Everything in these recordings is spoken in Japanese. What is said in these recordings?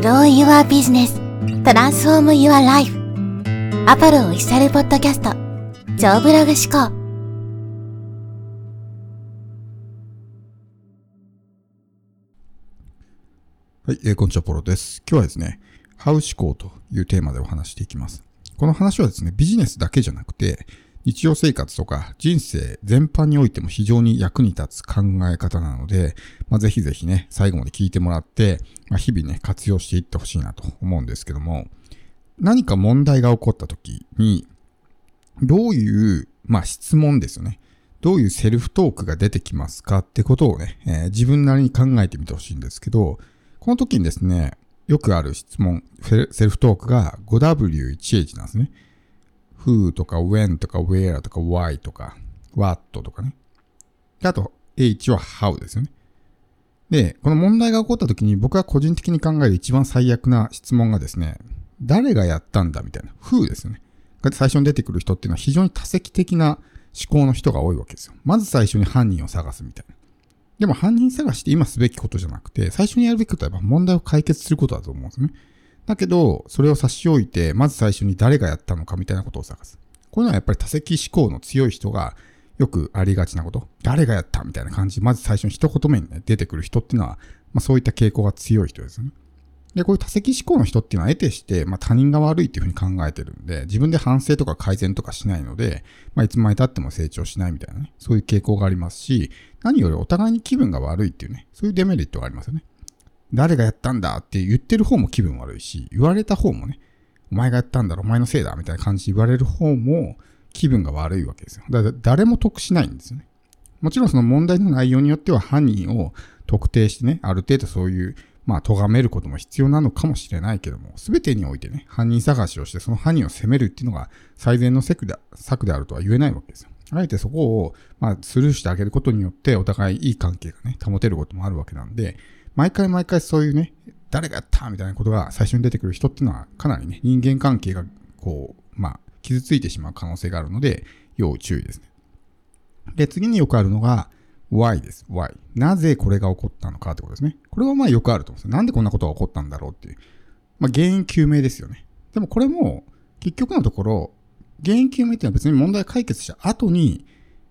Grow Your Business Transform Your Life アポロオフィシャルポッドキャスト超ブログ思考はい、えー、こんにちは、ポロです。今日はですね、ハウ思考というテーマでお話していきます。この話はですね、ビジネスだけじゃなくて、日常生活とか人生全般においても非常に役に立つ考え方なので、まあ、ぜひぜひね、最後まで聞いてもらって、まあ、日々ね、活用していってほしいなと思うんですけども、何か問題が起こった時に、どういう、まあ、質問ですよね。どういうセルフトークが出てきますかってことをね、えー、自分なりに考えてみてほしいんですけど、この時にですね、よくある質問、セルフトークが 5W1H なんですね。Who とか when とか where とか why とか what とかね。あと H は how ですよね。で、この問題が起こった時に僕が個人的に考える一番最悪な質問がですね、誰がやったんだみたいな、who ですよね。最初に出てくる人っていうのは非常に多席的な思考の人が多いわけですよ。まず最初に犯人を探すみたいな。でも犯人探しって今すべきことじゃなくて、最初にやるべきことはやっぱ問題を解決することだと思うんですね。だけど、それを差し置いて、まず最初に誰がやったのかみたいなことを探す。こういうのはやっぱり多席思考の強い人がよくありがちなこと。誰がやったみたいな感じ。まず最初に一言目にね、出てくる人っていうのは、まあそういった傾向が強い人ですね。で、こういう多席思考の人っていうのは得てして、まあ他人が悪いっていうふうに考えてるんで、自分で反省とか改善とかしないので、まあいつまで経っても成長しないみたいなね、そういう傾向がありますし、何よりお互いに気分が悪いっていうね、そういうデメリットがありますよね。誰がやったんだって言ってる方も気分悪いし、言われた方もね、お前がやったんだろ、お前のせいだ、みたいな感じで言われる方も気分が悪いわけですよ。だから誰も得しないんですよね。もちろんその問題の内容によっては犯人を特定してね、ある程度そういう、まあ、咎めることも必要なのかもしれないけども、すべてにおいてね、犯人探しをしてその犯人を責めるっていうのが最善の策で策であるとは言えないわけですよ。あえてそこを、まあ、スルーしてあげることによってお互いいい関係がね、保てることもあるわけなんで、毎回毎回そういうね、誰がやったみたいなことが最初に出てくる人っていうのは、かなりね、人間関係が、こう、まあ、傷ついてしまう可能性があるので、要注意ですね。で、次によくあるのが、why です。why。なぜこれが起こったのかってことですね。これはまあよくあると思うんですよ。なんでこんなことが起こったんだろうっていう。まあ原因究明ですよね。でもこれも、結局のところ、原因究明っていうのは別に問題解決した後に、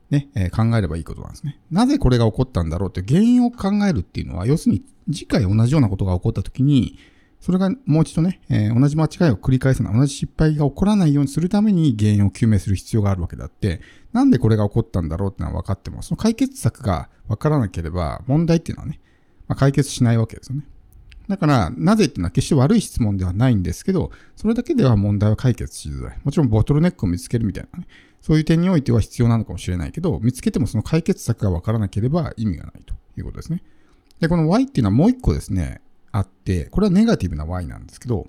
ね、えー、考えればいいことなんですね。なぜこれが起こったんだろうって原因を考えるっていうのは、要するに次回同じようなことが起こった時に、それがもう一度ね、えー、同じ間違いを繰り返すな、同じ失敗が起こらないようにするために原因を究明する必要があるわけであって、なんでこれが起こったんだろうってのは分かっても、その解決策が分からなければ、問題っていうのはね、まあ、解決しないわけですよね。だから、なぜっていうのは決して悪い質問ではないんですけど、それだけでは問題は解決しづらい。もちろんボトルネックを見つけるみたいなね、そういう点においては必要なのかもしれないけど、見つけてもその解決策がわからなければ意味がないということですね。で、この Y っていうのはもう一個ですね、あって、これはネガティブな Y なんですけど、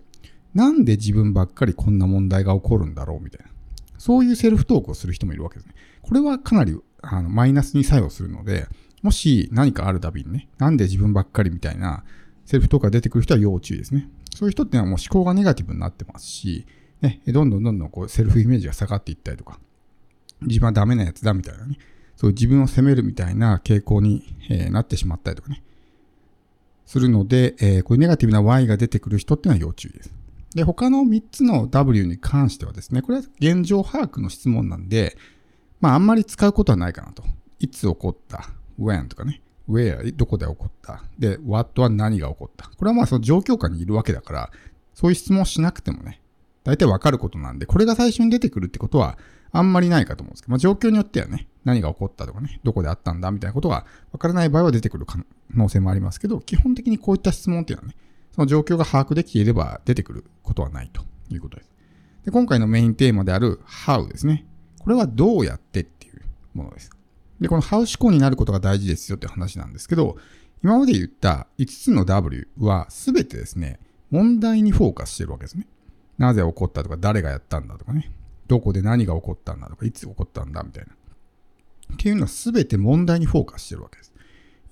なんで自分ばっかりこんな問題が起こるんだろうみたいな。そういうセルフトークをする人もいるわけですね。これはかなりあのマイナスに作用するので、もし何かあるたびにね、なんで自分ばっかりみたいなセルフトークが出てくる人は要注意ですね。そういう人っていうのはもう思考がネガティブになってますし、ね、どんどんどんどんこうセルフイメージが下がっていったりとか、自分はダメなやつだみたいなね、そういう自分を責めるみたいな傾向に、え、なってしまったりとかね、するので、え、こういうネガティブな Y が出てくる人っていうのは要注意です。で、他の3つの W に関してはですね、これは現状把握の質問なんで、まああんまり使うことはないかなと。いつ起こった ?when とかね。where どこで起こった？で、what は何が起こった？これはまあその状況下にいるわけだから、そういう質問しなくてもね、大体わかることなんで、これが最初に出てくるってことは、あんまりないかと思うんですけど、まあ、状況によってはね、何が起こったとかね、どこであったんだみたいなことがわからない場合は出てくる可能性もありますけど、基本的にこういった質問っていうのはね、その状況が把握できていれば出てくることはないということです。で今回のメインテーマである How ですね。これはどうやってっていうものです。で、この How 思考になることが大事ですよって話なんですけど、今まで言った5つの W は全てですね、問題にフォーカスしてるわけですね。なぜ起こったとか、誰がやったんだとかね。どこで何が起こったんだとか、いつ起こったんだみたいな。っていうのは全て問題にフォーカスしてるわけです。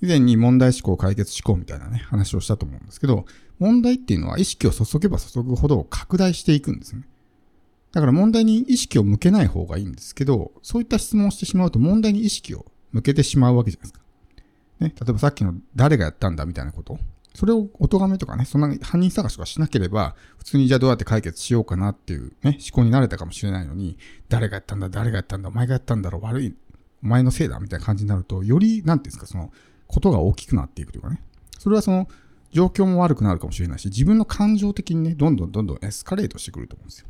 以前に問題思考、解決思考みたいなね、話をしたと思うんですけど、問題っていうのは意識を注げば注ぐほど拡大していくんですね。だから問題に意識を向けない方がいいんですけど、そういった質問をしてしまうと問題に意識を向けてしまうわけじゃないですか。ね、例えばさっきの誰がやったんだみたいなこと。それをお咎めとかね、そんな犯人探しとかしなければ、普通にじゃあどうやって解決しようかなっていうね、思考になれたかもしれないのに、誰がやったんだ、誰がやったんだ、お前がやったんだろう、悪い、お前のせいだ、みたいな感じになると、より、なんていうんですか、その、ことが大きくなっていくというかね。それはその、状況も悪くなるかもしれないし、自分の感情的にね、どんどんどんどんエスカレートしてくると思うんですよ。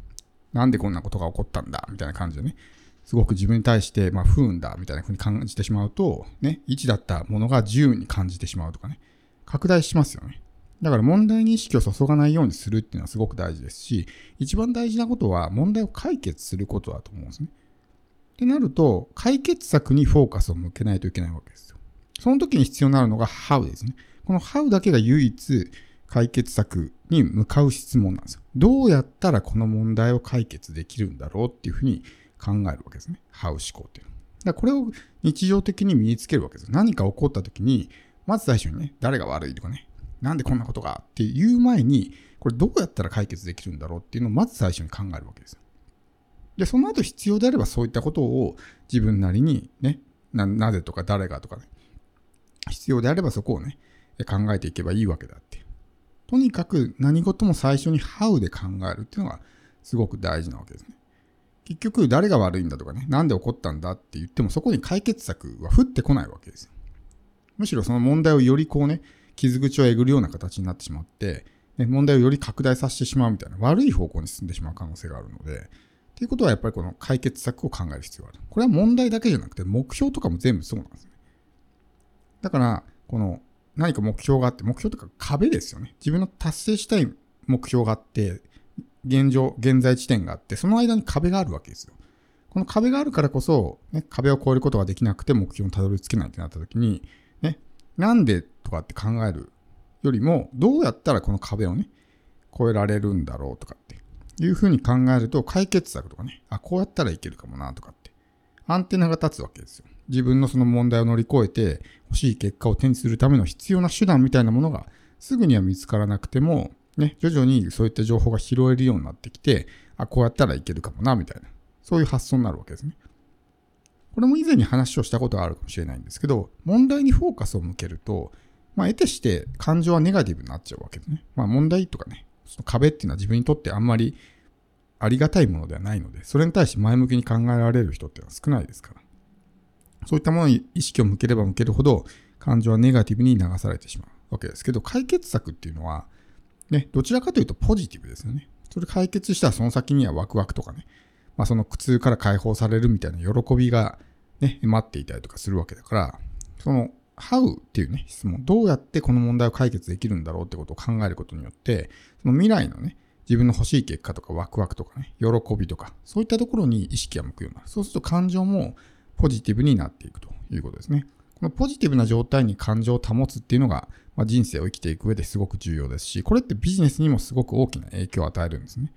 なんでこんなことが起こったんだ、みたいな感じでね。すごく自分に対して、まあ、不運だ、みたいな風に感じてしまうと、ね、1だったものが10に感じてしまうとかね。拡大しますよね。だから問題に意識を注がないようにするっていうのはすごく大事ですし、一番大事なことは問題を解決することだと思うんですね。ってなると、解決策にフォーカスを向けないといけないわけですよ。その時に必要になるのが How ですね。この How だけが唯一解決策に向かう質問なんですよ。どうやったらこの問題を解決できるんだろうっていうふうに考えるわけですね。How 思考っていうの。だからこれを日常的に身につけるわけです。何か起こった時に、まず最初にね、誰が悪いとかね、なんでこんなことがっていう前に、これどうやったら解決できるんだろうっていうのをまず最初に考えるわけですよ。で、その後必要であればそういったことを自分なりにね、な、なぜとか誰がとかね、必要であればそこをね、考えていけばいいわけだって。とにかく何事も最初に How で考えるっていうのがすごく大事なわけですね。結局誰が悪いんだとかね、なんで起こったんだって言ってもそこに解決策は降ってこないわけですよ。むしろその問題をよりこうね、傷口をえぐるような形になってしまって、ね、問題をより拡大させてしまうみたいな悪い方向に進んでしまう可能性があるので、ということはやっぱりこの解決策を考える必要がある。これは問題だけじゃなくて目標とかも全部そうなんですね。だから、この何か目標があって、目標とか壁ですよね。自分の達成したい目標があって、現状、現在地点があって、その間に壁があるわけですよ。この壁があるからこそ、ね、壁を越えることができなくて目標にたどり着けないってなった時に、なんでとかって考えるよりも、どうやったらこの壁をね、越えられるんだろうとかっていうふうに考えると、解決策とかね、あ、こうやったらいけるかもなとかって、アンテナが立つわけですよ。自分のその問題を乗り越えて、欲しい結果を手にするための必要な手段みたいなものが、すぐには見つからなくても、ね、徐々にそういった情報が拾えるようになってきて、あ、こうやったらいけるかもな、みたいな。そういう発想になるわけですね。これも以前に話をしたことがあるかもしれないんですけど、問題にフォーカスを向けると、まあ、得てして感情はネガティブになっちゃうわけですね。まあ、問題とかね、その壁っていうのは自分にとってあんまりありがたいものではないので、それに対して前向きに考えられる人っていうのは少ないですから。そういったものに意識を向ければ向けるほど、感情はネガティブに流されてしまうわけですけど、解決策っていうのは、ね、どちらかというとポジティブですよね。それ解決したらその先にはワクワクとかね、まあ、その苦痛から解放されるみたいな喜びがね、待っていたりとかするわけだから、その How っていうね、質問、どうやってこの問題を解決できるんだろうってことを考えることによって、その未来のね、自分の欲しい結果とかワクワクとかね、喜びとか、そういったところに意識が向くような。そうすると感情もポジティブになっていくということですね。このポジティブな状態に感情を保つっていうのが、まあ、人生を生きていく上ですごく重要ですし、これってビジネスにもすごく大きな影響を与えるんですね。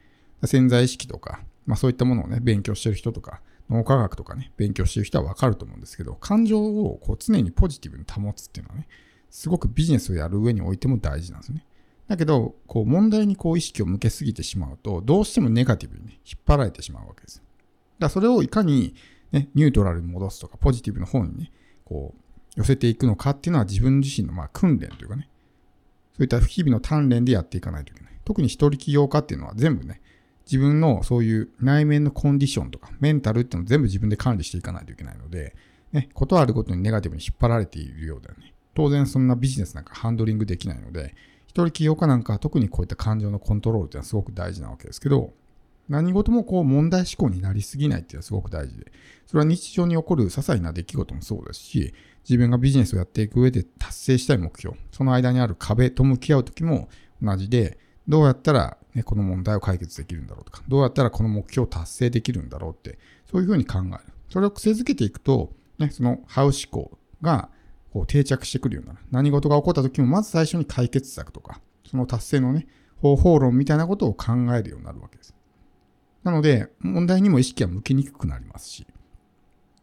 潜在意識とか、まあそういったものをね、勉強してる人とか、脳科学とかね、勉強してる人はわかると思うんですけど、感情をこう常にポジティブに保つっていうのはね、すごくビジネスをやる上においても大事なんですね。だけど、こう問題にこう意識を向けすぎてしまうと、どうしてもネガティブにね、引っ張られてしまうわけです。だからそれをいかにね、ニュートラルに戻すとか、ポジティブの方にね、こう、寄せていくのかっていうのは自分自身のまあ訓練というかね、そういった日々の鍛錬でやっていかないといけない。特に一人起業家っていうのは全部ね、自分のそういう内面のコンディションとか、メンタルっていうのを全部自分で管理していかないといけないので、ね、ことあるごとにネガティブに引っ張られているようだよね。当然そんなビジネスなんかハンドリングできないので、一人起業家なんかは特にこういった感情のコントロールっていうのはすごく大事なわけですけど、何事もこう問題思考になりすぎないっていうのはすごく大事で、それは日常に起こる些細な出来事もそうですし、自分がビジネスをやっていく上で達成したい目標、その間にある壁と向き合うときも同じで、どうやったらね、この問題を解決できるんだろうとか、どうやったらこの目標を達成できるんだろうって、そういうふうに考える。それを癖づけていくと、ね、そのハウ思考がこう定着してくるような。何事が起こった時も、まず最初に解決策とか、その達成のね、方法論みたいなことを考えるようになるわけです。なので、問題にも意識は向きにくくなりますし、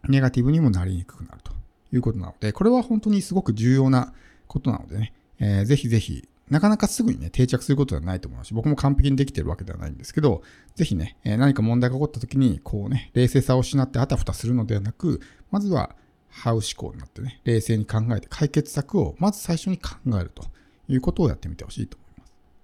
ネガティブにもなりにくくなるということなので、これは本当にすごく重要なことなのでね、えー、ぜひぜひなかなかすぐにね、定着することはないと思うし、僕も完璧にできてるわけではないんですけど、ぜひね、え何か問題が起こった時に、こうね、冷静さを失ってあたふたするのではなく、まずは、ハウ思考になってね、冷静に考えて解決策をまず最初に考えるということをやってみてほしいと